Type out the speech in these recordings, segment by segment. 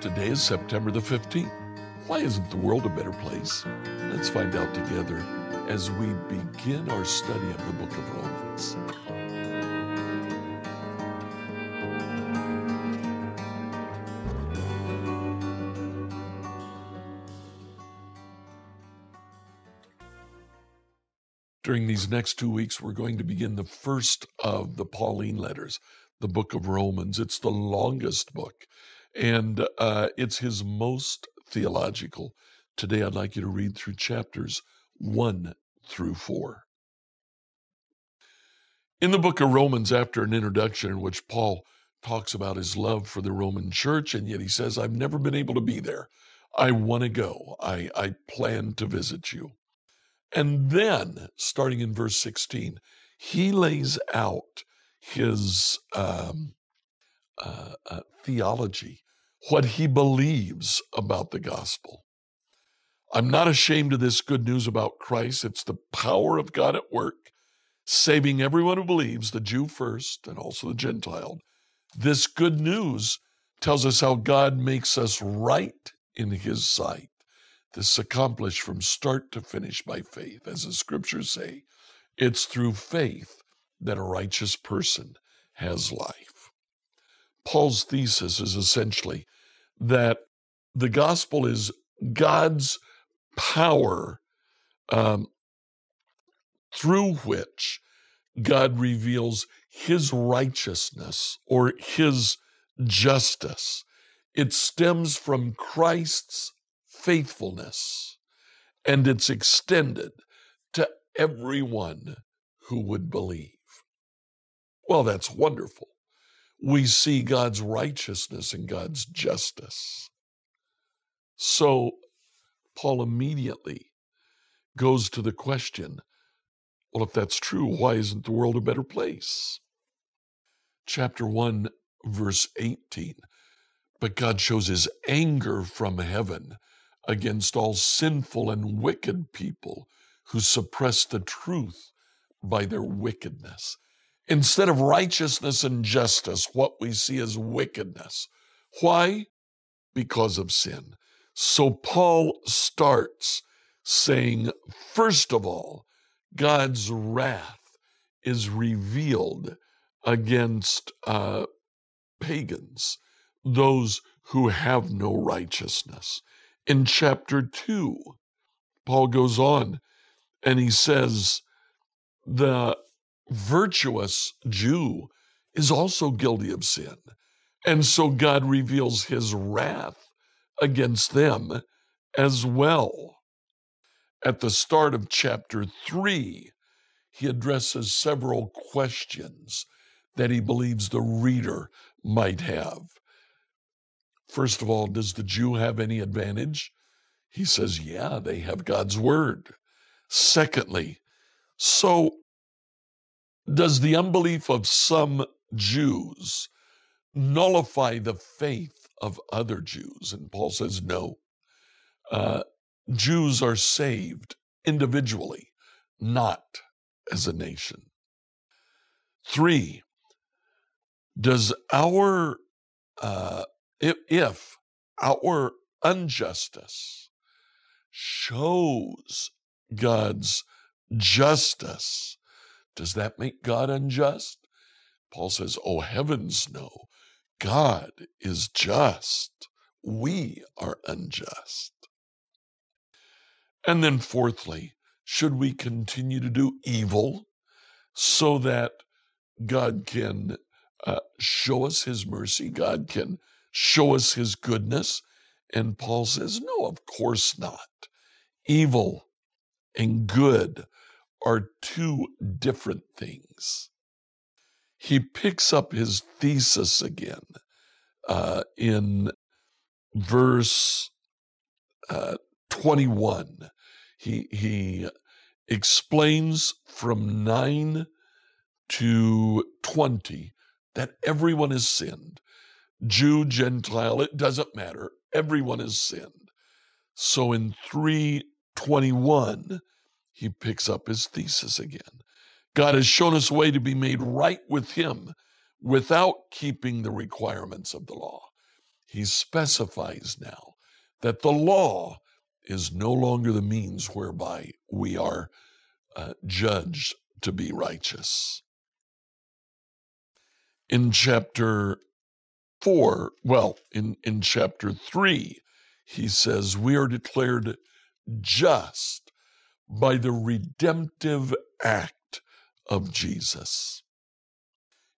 Today is September the 15th. Why isn't the world a better place? Let's find out together as we begin our study of the book of Romans. During these next two weeks, we're going to begin the first of the Pauline letters, the book of Romans. It's the longest book and uh, it's his most theological. Today, I'd like you to read through chapters 1 through 4. In the book of Romans, after an introduction in which Paul talks about his love for the Roman church, and yet he says, I've never been able to be there. I want to go. I, I plan to visit you. And then, starting in verse 16, he lays out his um, uh, uh, theology, what he believes about the gospel. I'm not ashamed of this good news about Christ. It's the power of God at work, saving everyone who believes, the Jew first and also the Gentile. This good news tells us how God makes us right in his sight. This accomplished from start to finish by faith. As the scriptures say, it's through faith that a righteous person has life. Paul's thesis is essentially that the gospel is God's power um, through which God reveals his righteousness or his justice. It stems from Christ's faithfulness and it's extended to everyone who would believe. Well, that's wonderful we see God's righteousness and God's justice. So Paul immediately goes to the question well, if that's true, why isn't the world a better place? Chapter 1, verse 18. But God shows his anger from heaven against all sinful and wicked people who suppress the truth by their wickedness. Instead of righteousness and justice, what we see is wickedness. Why? Because of sin. So Paul starts saying, first of all, God's wrath is revealed against uh, pagans, those who have no righteousness. In chapter 2, Paul goes on and he says, the virtuous Jew is also guilty of sin. And so God reveals his wrath against them as well. At the start of chapter 3, he addresses several questions that he believes the reader might have. First of all, does the Jew have any advantage? He says, yeah, they have God's word. Secondly, so does the unbelief of some Jews nullify the faith of other Jews? And Paul says, no. Uh, Jews are saved individually, not as a nation. Three, does our, uh, if, if our injustice shows God's justice, does that make God unjust? Paul says, Oh, heavens, no. God is just. We are unjust. And then, fourthly, should we continue to do evil so that God can uh, show us his mercy? God can show us his goodness? And Paul says, No, of course not. Evil and good are two different things. He picks up his thesis again uh, in verse uh, 21. He, he explains from 9 to 20 that everyone has sinned. Jew, Gentile, it doesn't matter. Everyone has sinned. So in 321, he picks up his thesis again. God has shown us a way to be made right with him without keeping the requirements of the law. he specifies now that the law is no longer the means whereby we are uh, judged to be righteous. In chapter 4, well, in, in chapter 3, he says, We are declared just by the redemptive act of Jesus.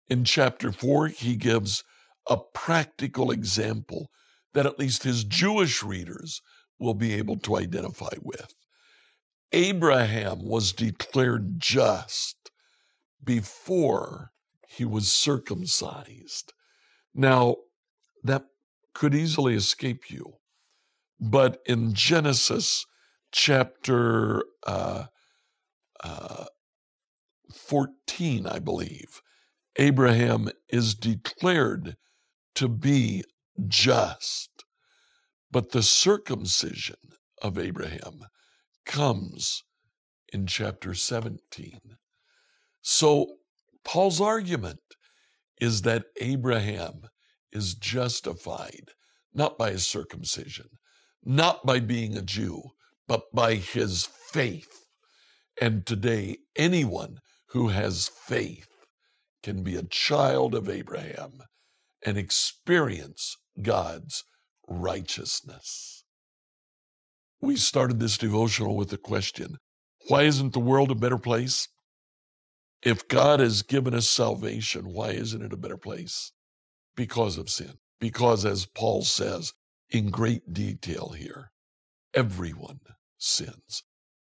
In chapter 4, he gives a practical example that at least his Jewish readers will be able to identify with. Abraham was declared just before he was circumcised. Now, that could easily escape you. But in Genesis chapter uh, uh, 14, I believe, Abraham is declared to be just. But the circumcision of Abraham comes in chapter 17. So, Paul's argument is that Abraham is justified not by his circumcision, not by being a Jew, but by his faith. And today, anyone who has faith can be a child of Abraham and experience God's righteousness. We started this devotional with the question why isn't the world a better place? If God has given us salvation, why isn't it a better place? Because of sin. Because, as Paul says in great detail here, everyone sins.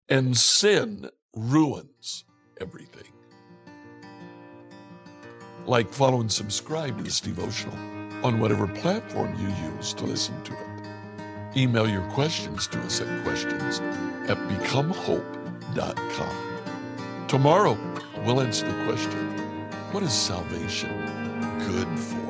And sin ruins everything. Like, follow, and subscribe to this devotional on whatever platform you use to listen to it. Email your questions to us at questions at becomehope.com. Tomorrow, we'll answer the question what is salvation good for?